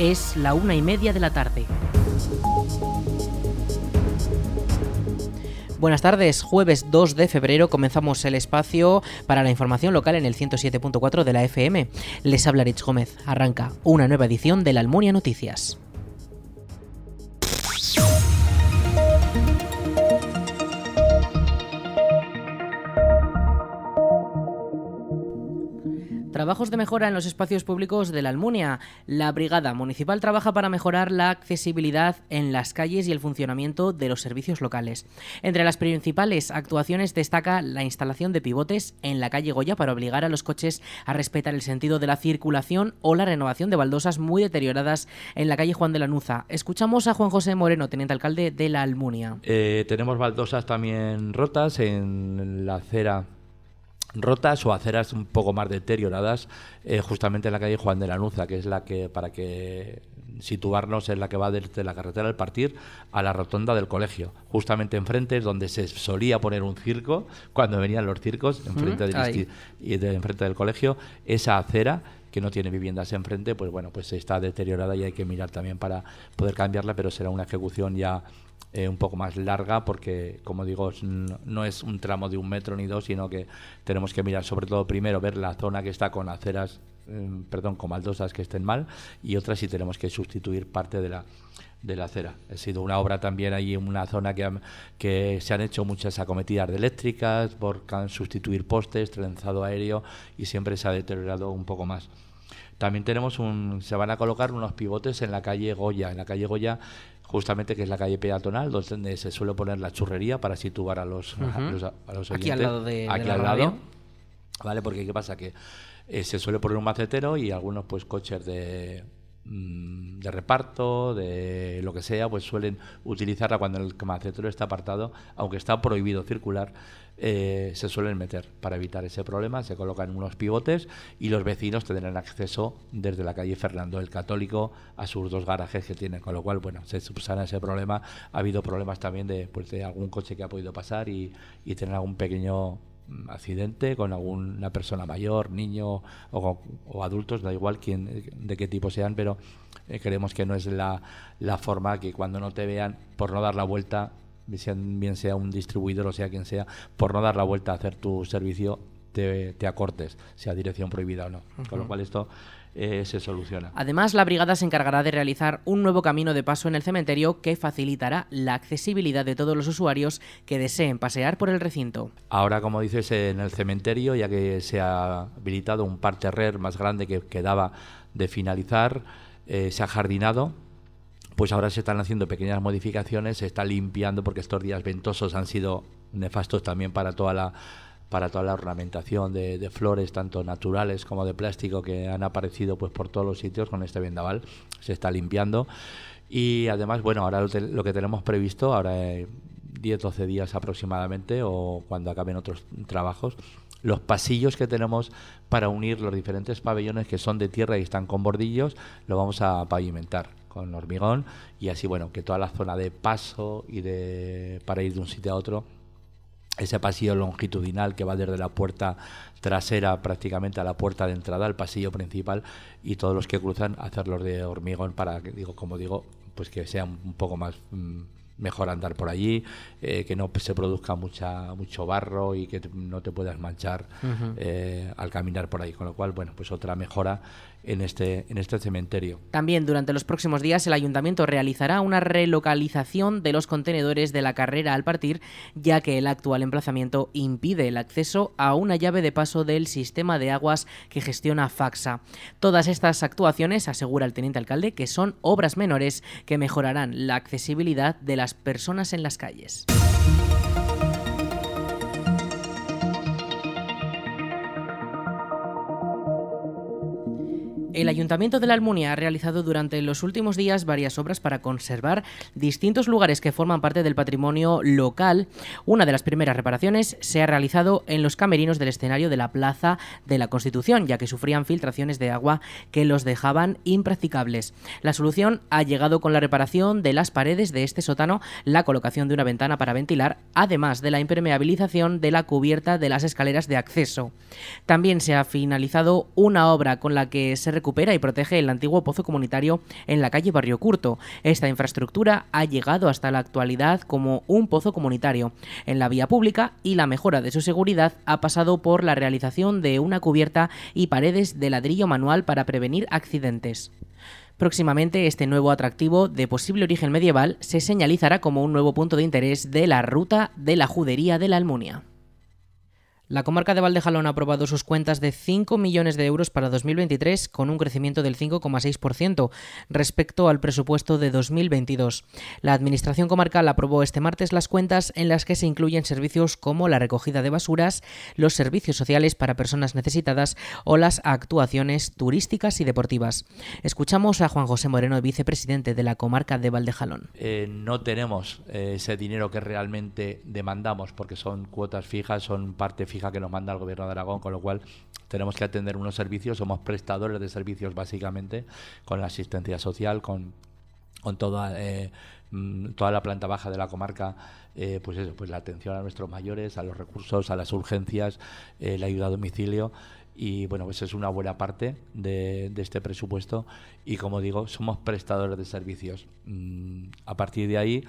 Es la una y media de la tarde. Buenas tardes, jueves 2 de febrero comenzamos el espacio para la información local en el 107.4 de la FM. Les habla Rich Gómez. Arranca una nueva edición de la Almunia Noticias. Trabajos de mejora en los espacios públicos de la Almunia. La Brigada Municipal trabaja para mejorar la accesibilidad en las calles y el funcionamiento de los servicios locales. Entre las principales actuaciones destaca la instalación de pivotes en la calle Goya para obligar a los coches a respetar el sentido de la circulación o la renovación de baldosas muy deterioradas en la calle Juan de la Nuza. Escuchamos a Juan José Moreno, teniente alcalde de la Almunia. Eh, tenemos baldosas también rotas en la acera rotas o aceras un poco más deterioradas eh, justamente en la calle Juan de la Nuza, que es la que, para que situarnos, es la que va desde la carretera del Partir a la rotonda del colegio. Justamente enfrente es donde se solía poner un circo, cuando venían los circos, enfrente, del, y de, enfrente del colegio. Esa acera que no tiene viviendas enfrente, pues bueno, pues está deteriorada y hay que mirar también para poder cambiarla, pero será una ejecución ya eh, un poco más larga porque, como digo, no es un tramo de un metro ni dos, sino que tenemos que mirar sobre todo primero ver la zona que está con aceras, perdón, con maldosas que estén mal y otras si tenemos que sustituir parte de la de la acera. Ha sido una obra también ahí en una zona que, que se han hecho muchas acometidas de eléctricas por sustituir postes, trenzado aéreo y siempre se ha deteriorado un poco más. También tenemos un, se van a colocar unos pivotes en la calle Goya. En la calle Goya justamente que es la calle peatonal, donde se suele poner la churrería para situar a los, a, los, Aquí al lado de, Aquí al lado. ¿Vale? Porque ¿qué pasa? Que eh, se suele poner un macetero y algunos pues coches de mm, de reparto, de lo que sea, pues suelen utilizarla cuando el macetero está apartado, aunque está prohibido circular, eh, se suelen meter para evitar ese problema. Se colocan unos pivotes y los vecinos tendrán acceso desde la calle Fernando el Católico a sus dos garajes que tienen, con lo cual, bueno, se subsana ese problema. Ha habido problemas también de, pues, de algún coche que ha podido pasar y, y tener algún pequeño accidente con alguna persona mayor, niño o, adultos, da igual quién, de qué tipo sean, pero eh, creemos que no es la, la forma que cuando no te vean, por no dar la vuelta, bien sea un distribuidor o sea quien sea, por no dar la vuelta a hacer tu servicio, te, acortes, sea dirección prohibida o no. Con lo cual esto eh, se soluciona. Además, la brigada se encargará de realizar un nuevo camino de paso en el cementerio que facilitará la accesibilidad de todos los usuarios que deseen pasear por el recinto. Ahora, como dices, en el cementerio, ya que se ha habilitado un parterrer más grande que quedaba de finalizar, eh, se ha jardinado pues ahora se están haciendo pequeñas modificaciones, se está limpiando porque estos días ventosos han sido nefastos también para toda la para toda la ornamentación de, flores, tanto naturales como de plástico, que han aparecido pues por todos los sitios con este vendaval. Se está limpiando. Y además, bueno, ahora lo, que tenemos previsto, ahora 10-12 días aproximadamente, o cuando acaben otros trabajos, los pasillos que tenemos para unir los diferentes pabellones que son de tierra y están con bordillos, lo vamos a pavimentar con hormigón y así bueno que toda la zona de paso y de para ir de un sitio a otro ese pasillo longitudinal que va desde la puerta trasera prácticamente a la puerta de entrada al pasillo principal y todos los que cruzan hacerlos de hormigón para que digo como digo pues que sea un poco más mm, mejor andar por allí, eh, que no se produzca mucha mucho barro y que no te puedas manchar eh, al caminar por ahí. Con lo cual, bueno, pues otra mejora en este, en este cementerio. También durante los próximos días el ayuntamiento realizará una relocalización de los contenedores de la carrera al partir, ya que el actual emplazamiento impide el acceso a una llave de paso del sistema de aguas que gestiona Faxa. Todas estas actuaciones, asegura el teniente alcalde, que son obras menores que mejorarán la accesibilidad de las personas en las calles. El Ayuntamiento de la Almunia ha realizado durante los últimos días varias obras para conservar distintos lugares que forman parte del patrimonio local. Una de las primeras reparaciones se ha realizado en los camerinos del escenario de la Plaza de la Constitución, ya que sufrían filtraciones de agua que los dejaban impracticables. La solución ha llegado con la reparación de las paredes de este sótano, la colocación de una ventana para ventilar, además de la impermeabilización de la cubierta de las escaleras de acceso. También se ha finalizado una obra con la que se recupera recupera y protege el antiguo pozo comunitario en la calle Barrio Curto. Esta infraestructura ha llegado hasta la actualidad como un pozo comunitario en la vía pública y la mejora de su seguridad ha pasado por la realización de una cubierta y paredes de ladrillo manual para prevenir accidentes. Próximamente este nuevo atractivo de posible origen medieval se señalizará como un nuevo punto de interés de la ruta de la judería de la Almunia. La comarca de Valdejalón ha aprobado sus cuentas de 5 millones de euros para 2023 con un crecimiento del 5,6% respecto al presupuesto de 2022. La Administración comarcal aprobó este martes las cuentas en las que se incluyen servicios como la recogida de basuras, los servicios sociales para personas necesitadas o las actuaciones turísticas y deportivas. Escuchamos a Juan José Moreno, vicepresidente de la comarca de Valdejalón. Eh, no tenemos eh, ese dinero que realmente demandamos porque son cuotas fijas, son parte fija que nos manda el gobierno de Aragón, con lo cual tenemos que atender unos servicios, somos prestadores de servicios básicamente, con la asistencia social, con, con toda, eh, mm, toda la planta baja de la comarca, eh, pues eso, pues la atención a nuestros mayores, a los recursos, a las urgencias, eh, la ayuda a domicilio y bueno, pues es una buena parte de, este presupuesto y como digo, somos prestadores de servicios. Mm, a partir de ahí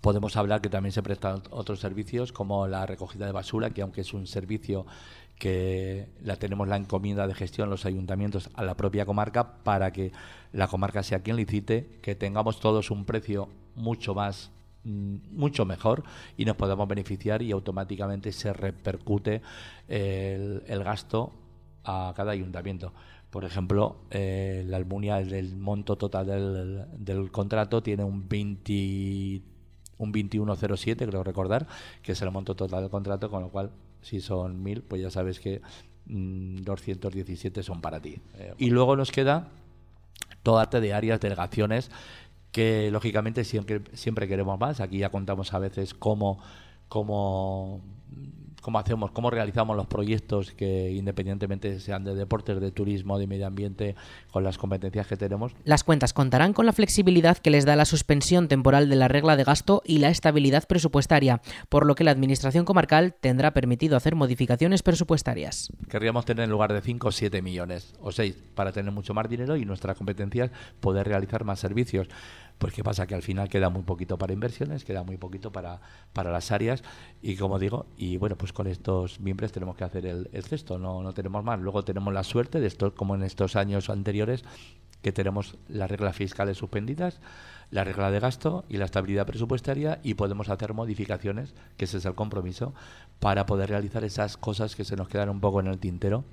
podemos hablar que también se prestan otros servicios como la recogida de basura, que aunque es un servicio que la tenemos la encomienda de gestión los ayuntamientos a la propia comarca para que la comarca sea quien licite, que tengamos todos un precio mucho más mm, mucho mejor y nos podamos beneficiar y automáticamente se repercute el, el gasto a cada ayuntamiento. Por ejemplo, eh, la Almunia, el monto total del, del contrato tiene un 20, un 2107, creo recordar, que es el monto total del contrato, con lo cual, si son 1000, pues ya sabes que 217 mm, son para ti. Eh, y luego nos queda toda arte de áreas, delegaciones, que lógicamente siempre, siempre queremos más. Aquí ya contamos a veces cómo, cómo cómo hacemos, cómo realizamos los proyectos que independientemente sean de deportes, de turismo, de medio ambiente, con las competencias que tenemos. Las cuentas contarán con la flexibilidad que les da la suspensión temporal de la regla de gasto y la estabilidad presupuestaria, por lo que la Administración comarcal tendrá permitido hacer modificaciones presupuestarias. Querríamos tener en lugar de 5 7 millones o 6 para tener mucho más dinero y nuestras competencias poder realizar más servicios. Pues qué pasa que al final queda muy poquito para inversiones, queda muy poquito para, para las áreas y como digo, y bueno, pues con estos miembros tenemos que hacer el, el no, no tenemos más. Luego tenemos la suerte de esto, como en estos años anteriores, que tenemos las reglas fiscales suspendidas, la regla de gasto y la estabilidad presupuestaria y podemos hacer modificaciones, que ese es el compromiso, para poder realizar esas cosas que se nos quedan un poco en el tintero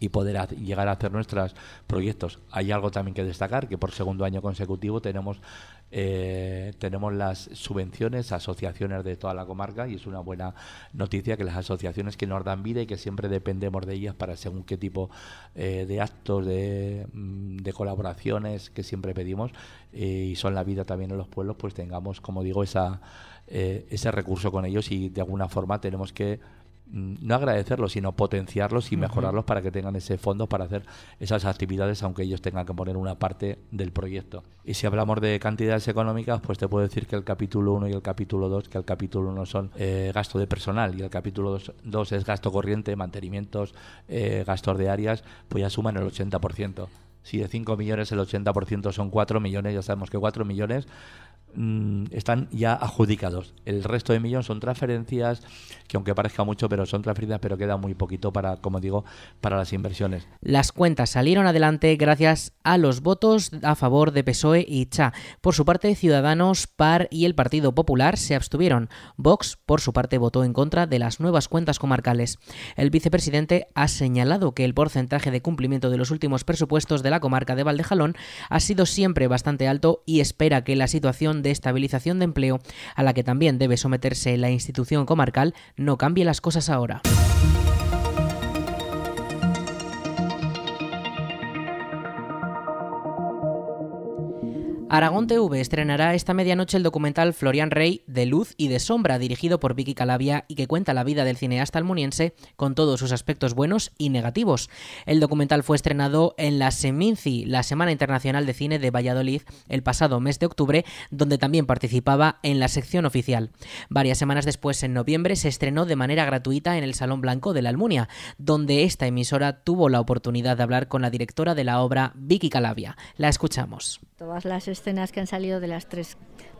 y poder llegar a hacer nuestros proyectos. Hay algo también que destacar, que por segundo año consecutivo tenemos, eh, tenemos las subvenciones asociaciones de toda la comarca y es una buena noticia que las asociaciones que nos dan vida y que siempre dependemos de ellas para según qué tipo eh, de actos, de, mm, colaboraciones que siempre pedimos eh, y son la vida también en los pueblos, pues tengamos, como digo, esa, ese recurso con ellos y de alguna forma tenemos que no agradecerlos, sino potenciarlos y mejorarlos para que tengan ese fondo para hacer esas actividades, aunque ellos tengan que poner una parte del proyecto. Y si hablamos de cantidades económicas, pues te puedo decir que el capítulo 1 y el capítulo 2, que el capítulo 1 son eh, gasto de personal y el capítulo 2, es gasto corriente, mantenimientos, eh, gastos de áreas, pues ya suman el 80%. Si de 5 millones el 80% son 4 millones, ya sabemos que 4 millones Mm, están ya adjudicados. El resto de millones son transferencias, que aunque parezca mucho, pero son transferencias, pero queda muy poquito para, como digo, para las inversiones. Las cuentas salieron adelante gracias a los votos a favor de PSOE y CHA. Por su parte, Ciudadanos, PAR y el Partido Popular se abstuvieron. Vox, por su parte, votó en contra de las nuevas cuentas comarcales. El vicepresidente ha señalado que el porcentaje de cumplimiento de los últimos presupuestos de la comarca de Valdejalón ha sido siempre bastante alto y espera que la situación de estabilización de empleo a la que también debe someterse la institución comarcal no cambie las cosas ahora. Aragón TV estrenará esta medianoche el documental Florian Rey de Luz y de Sombra, dirigido por Vicky Calavia y que cuenta la vida del cineasta almuniense con todos sus aspectos buenos y negativos. El documental fue estrenado en la Seminci, la Semana Internacional de Cine de Valladolid, el pasado mes de octubre, donde también participaba en la sección oficial. Varias semanas después, en noviembre, se estrenó de manera gratuita en el Salón Blanco de la Almunia, donde esta emisora tuvo la oportunidad de hablar con la directora de la obra, Vicky Calavia. La escuchamos. Escenas que han salido de las tres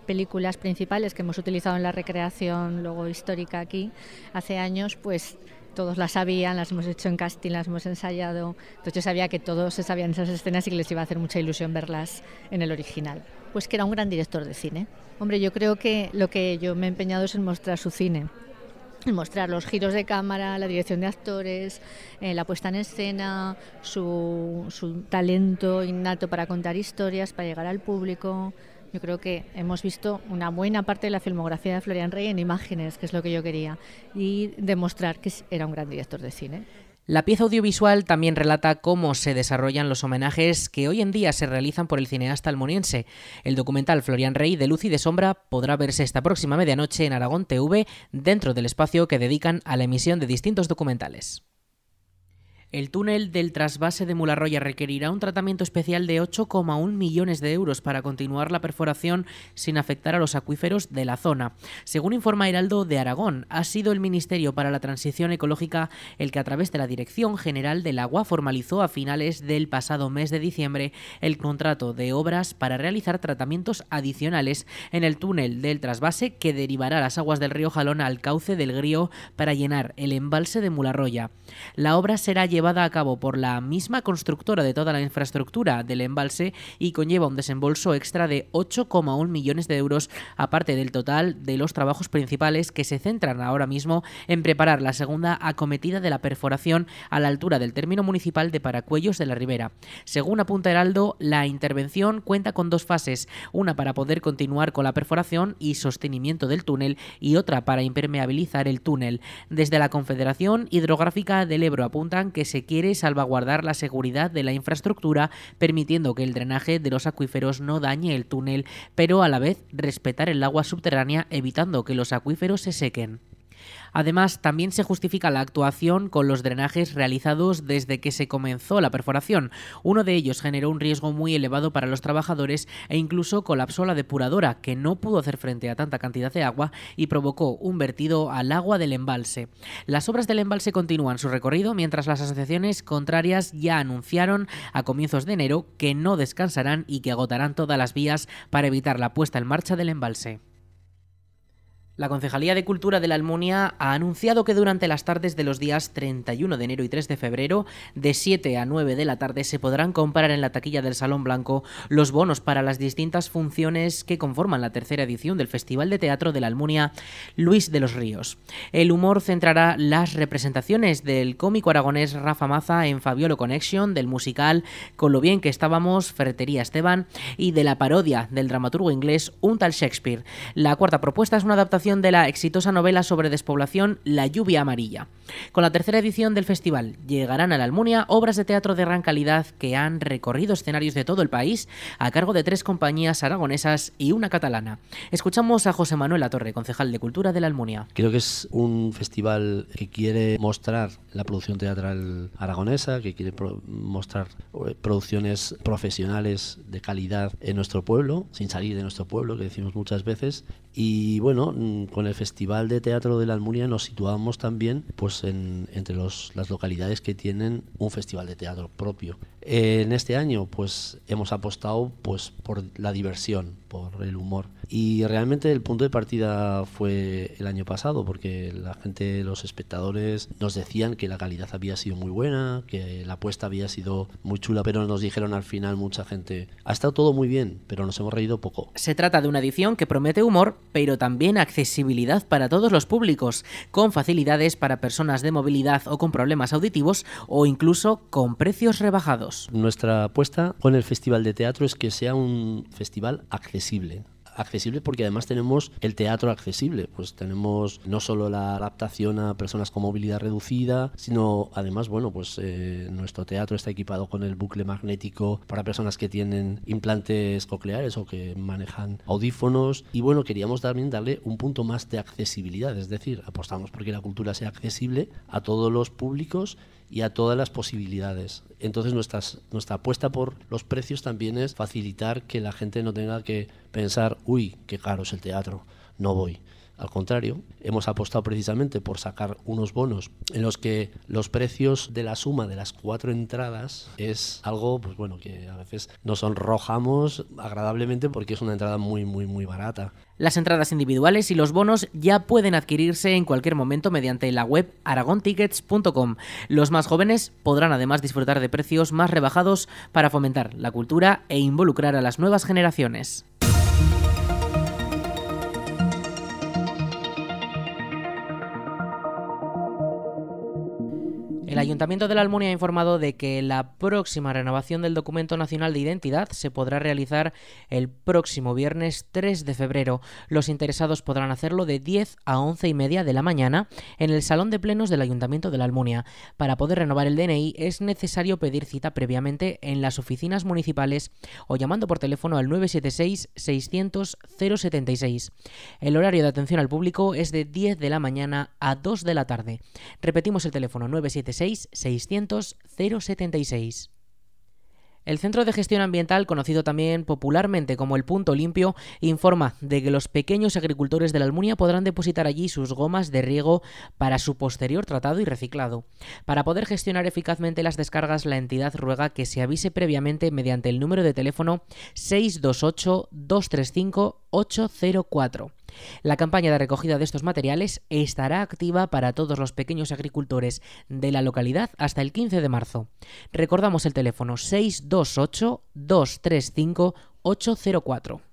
películas principales que hemos utilizado en la recreación luego histórica aquí hace años, pues todos las sabían, las hemos hecho en casting, las hemos ensayado. Entonces yo sabía que todos se sabían esas escenas y que les iba a hacer mucha ilusión verlas en el original. Pues que era un gran director de cine. Hombre, yo creo que lo que yo me he empeñado es en mostrar su cine mostrar los giros de cámara, la dirección de actores, eh, la puesta en escena, su, su talento innato para contar historias, para llegar al público. Yo creo que hemos visto una buena parte de la filmografía de Florian Rey en imágenes, que es lo que yo quería, y demostrar que era un gran director de cine. La pieza audiovisual también relata cómo se desarrollan los homenajes que hoy en día se realizan por el cineasta almoniense. El documental Florian Rey de Luz y de Sombra podrá verse esta próxima medianoche en Aragón TV dentro del espacio que dedican a la emisión de distintos documentales. El túnel del trasvase de Mularroya requerirá un tratamiento especial de 8,1 millones de euros para continuar la perforación sin afectar a los acuíferos de la zona. Según informa Heraldo de Aragón, ha sido el Ministerio para la Transición Ecológica el que a través de la Dirección General del Agua formalizó a finales del pasado mes de diciembre el contrato de obras para realizar tratamientos adicionales en el túnel del trasvase que derivará las aguas del río Jalón al cauce del Grío para llenar el embalse de Mularroya. La obra será a cabo por la misma constructora de toda la infraestructura del embalse y conlleva un desembolso extra de 8,1 millones de euros, aparte del total de los trabajos principales que se centran ahora mismo en preparar la segunda acometida de la perforación a la altura del término municipal de Paracuellos de la Ribera. Según apunta Heraldo, la intervención cuenta con dos fases, una para poder continuar con la perforación y sostenimiento del túnel y otra para impermeabilizar el túnel. Desde la Confederación Hidrográfica del Ebro apuntan que se quiere salvaguardar la seguridad de la infraestructura, permitiendo que el drenaje de los acuíferos no dañe el túnel, pero a la vez respetar el agua subterránea evitando que los acuíferos se sequen. Además, también se justifica la actuación con los drenajes realizados desde que se comenzó la perforación. Uno de ellos generó un riesgo muy elevado para los trabajadores e incluso colapsó la depuradora, que no pudo hacer frente a tanta cantidad de agua y provocó un vertido al agua del embalse. Las obras del embalse continúan su recorrido mientras las asociaciones contrarias ya anunciaron a comienzos de enero que no descansarán y que agotarán todas las vías para evitar la puesta en marcha del embalse. La Concejalía de Cultura de la Almunia ha anunciado que durante las tardes de los días 31 de enero y 3 de febrero, de 7 a 9 de la tarde, se podrán comprar en la taquilla del Salón Blanco los bonos para las distintas funciones que conforman la tercera edición del Festival de Teatro de la Almunia Luis de los Ríos. El humor centrará las representaciones del cómico aragonés Rafa Maza en Fabiolo Connection, del musical Con lo bien que estábamos, Ferretería Esteban, y de la parodia del dramaturgo inglés Un tal Shakespeare. La cuarta propuesta es una adaptación de la exitosa novela sobre despoblación La lluvia amarilla. Con la tercera edición del festival llegarán a la Almunia obras de teatro de gran calidad que han recorrido escenarios de todo el país a cargo de tres compañías aragonesas y una catalana. Escuchamos a José Manuel Torre, concejal de Cultura de la Almunia. Creo que es un festival que quiere mostrar la producción teatral aragonesa, que quiere mostrar eh, producciones profesionales de calidad en nuestro pueblo, sin salir de nuestro pueblo, que decimos muchas veces. Y bueno, con el Festival de Teatro de la Almunia nos situamos también pues en, entre los, las localidades que tienen un festival de teatro propio. En este año pues hemos apostado pues por la diversión, por el humor. Y realmente el punto de partida fue el año pasado, porque la gente, los espectadores, nos decían que la calidad había sido muy buena, que la apuesta había sido muy chula, pero nos dijeron al final mucha gente, ha estado todo muy bien, pero nos hemos reído poco. Se trata de una edición que promete humor, pero también accesibilidad para todos los públicos, con facilidades para personas de movilidad o con problemas auditivos, o incluso con precios rebajados. Nuestra apuesta con el Festival de Teatro es que sea un festival accesible accesible porque además tenemos el teatro accesible. Pues tenemos no solo la adaptación a personas con movilidad reducida, sino además, bueno, pues eh, nuestro teatro está equipado con el bucle magnético para personas que tienen implantes cocleares o que manejan audífonos. Y bueno, queríamos también darle un punto más de accesibilidad, es decir, apostamos porque la cultura sea accesible a todos los públicos y a todas las posibilidades. Entonces nuestras, nuestra apuesta por los precios también es facilitar que la gente no tenga que pensar, uy, qué caro es el teatro, no voy. Al contrario, hemos apostado precisamente por sacar unos bonos en los que los precios de la suma de las cuatro entradas es algo, pues bueno, que a veces nos sonrojamos agradablemente porque es una entrada muy, muy, muy barata. Las entradas individuales y los bonos ya pueden adquirirse en cualquier momento mediante la web aragontickets.com. Los más jóvenes podrán además disfrutar de precios más rebajados para fomentar la cultura e involucrar a las nuevas generaciones. El Ayuntamiento de la Almunia ha informado de que la próxima renovación del Documento Nacional de Identidad se podrá realizar el próximo viernes 3 de febrero. Los interesados podrán hacerlo de 10 a 11 y media de la mañana en el Salón de Plenos del Ayuntamiento de la Almunia. Para poder renovar el DNI es necesario pedir cita previamente en las oficinas municipales o llamando por teléfono al 976 600 076. El horario de atención al público es de 10 de la mañana a 2 de la tarde. Repetimos el teléfono 976 600 076. El Centro de Gestión Ambiental, conocido también popularmente como el Punto Limpio, informa de que los pequeños agricultores de la Almunia podrán depositar allí sus gomas de riego para su posterior tratado y reciclado. Para poder gestionar eficazmente las descargas, la entidad ruega que se avise previamente mediante el número de teléfono 628 235 804. La campaña de recogida de estos materiales estará activa para todos los pequeños agricultores de la localidad hasta el 15 de marzo. Recordamos el teléfono 628 235 804.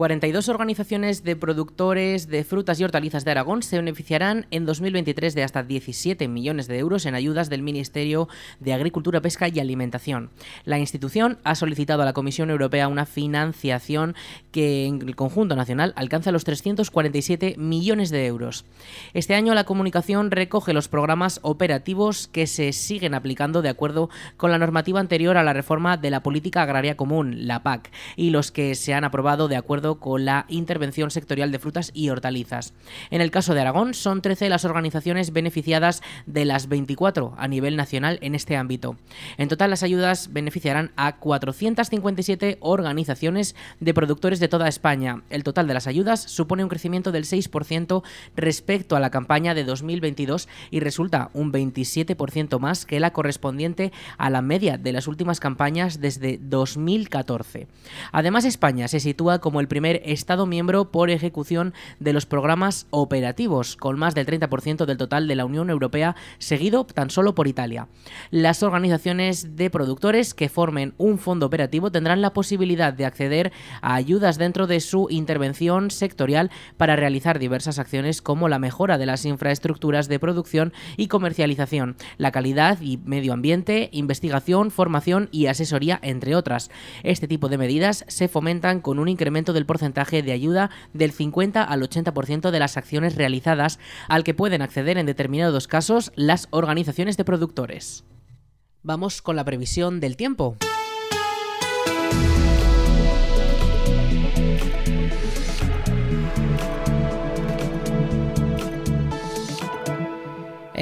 42 organizaciones de productores de frutas y hortalizas de Aragón se beneficiarán en 2023 de hasta 17 millones de euros en ayudas del Ministerio de Agricultura, Pesca y Alimentación. La institución ha solicitado a la Comisión Europea una financiación que en el conjunto nacional alcanza los 347 millones de euros. Este año la comunicación recoge los programas operativos que se siguen aplicando de acuerdo con la normativa anterior a la reforma de la Política Agraria Común, la PAC, y los que se han aprobado de acuerdo con la intervención sectorial de frutas y hortalizas. En el caso de Aragón, son 13 las organizaciones beneficiadas de las 24 a nivel nacional en este ámbito. En total, las ayudas beneficiarán a 457 organizaciones de productores de toda España. El total de las ayudas supone un crecimiento del 6% respecto a la campaña de 2022 y resulta un 27% más que la correspondiente a la media de las últimas campañas desde 2014. Además, España se sitúa como el primer Estado miembro por ejecución de los programas operativos, con más del 30% del total de la Unión Europea, seguido tan solo por Italia. Las organizaciones de productores que formen un fondo operativo tendrán la posibilidad de acceder a ayudas dentro de su intervención sectorial para realizar diversas acciones como la mejora de las infraestructuras de producción y comercialización, la calidad y medio ambiente, investigación, formación y asesoría, entre otras. Este tipo de medidas se fomentan con un incremento del porcentaje de ayuda del 50 al 80% de las acciones realizadas, al que pueden acceder en determinados casos las organizaciones de productores. Vamos con la previsión del tiempo.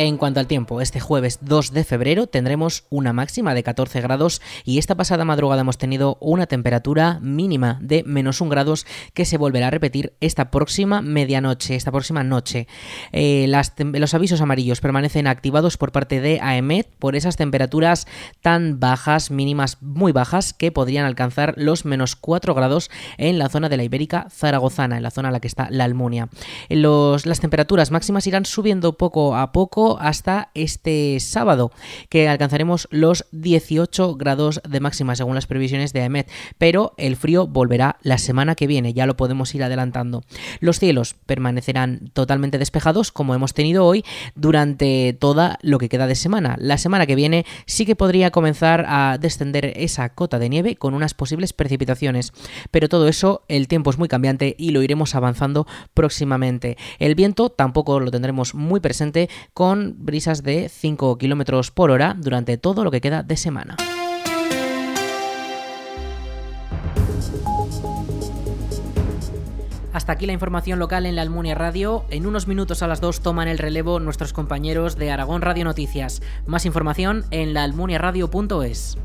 En cuanto al tiempo, este jueves 2 de febrero tendremos una máxima de 14 grados y esta pasada madrugada hemos tenido una temperatura mínima de menos 1 grados que se volverá a repetir esta próxima medianoche, esta próxima noche. Eh, los avisos amarillos permanecen activados por parte de AEMET por esas temperaturas tan bajas, mínimas muy bajas, que podrían alcanzar los menos 4 grados en la zona de la Ibérica Zaragozana, en la zona en la que está la Almunia. las temperaturas máximas irán subiendo poco a poco hasta este sábado, que alcanzaremos los 18 grados de máxima según las previsiones de AEMET, pero el frío volverá la semana que viene, ya lo podemos ir adelantando. Los cielos permanecerán totalmente despejados como hemos tenido hoy durante toda lo que queda de semana. La semana que viene sí que podría comenzar a descender esa cota de nieve con unas posibles precipitaciones, pero todo eso el tiempo es muy cambiante y lo iremos avanzando próximamente. El viento tampoco lo tendremos muy presente brisas de 5 km por hora durante todo lo que queda de semana. Hasta aquí la información local en la Almunia Radio. En unos minutos a las 2 toman el relevo nuestros compañeros de Aragón Radio Noticias. Más información en laalmuniaradio.es.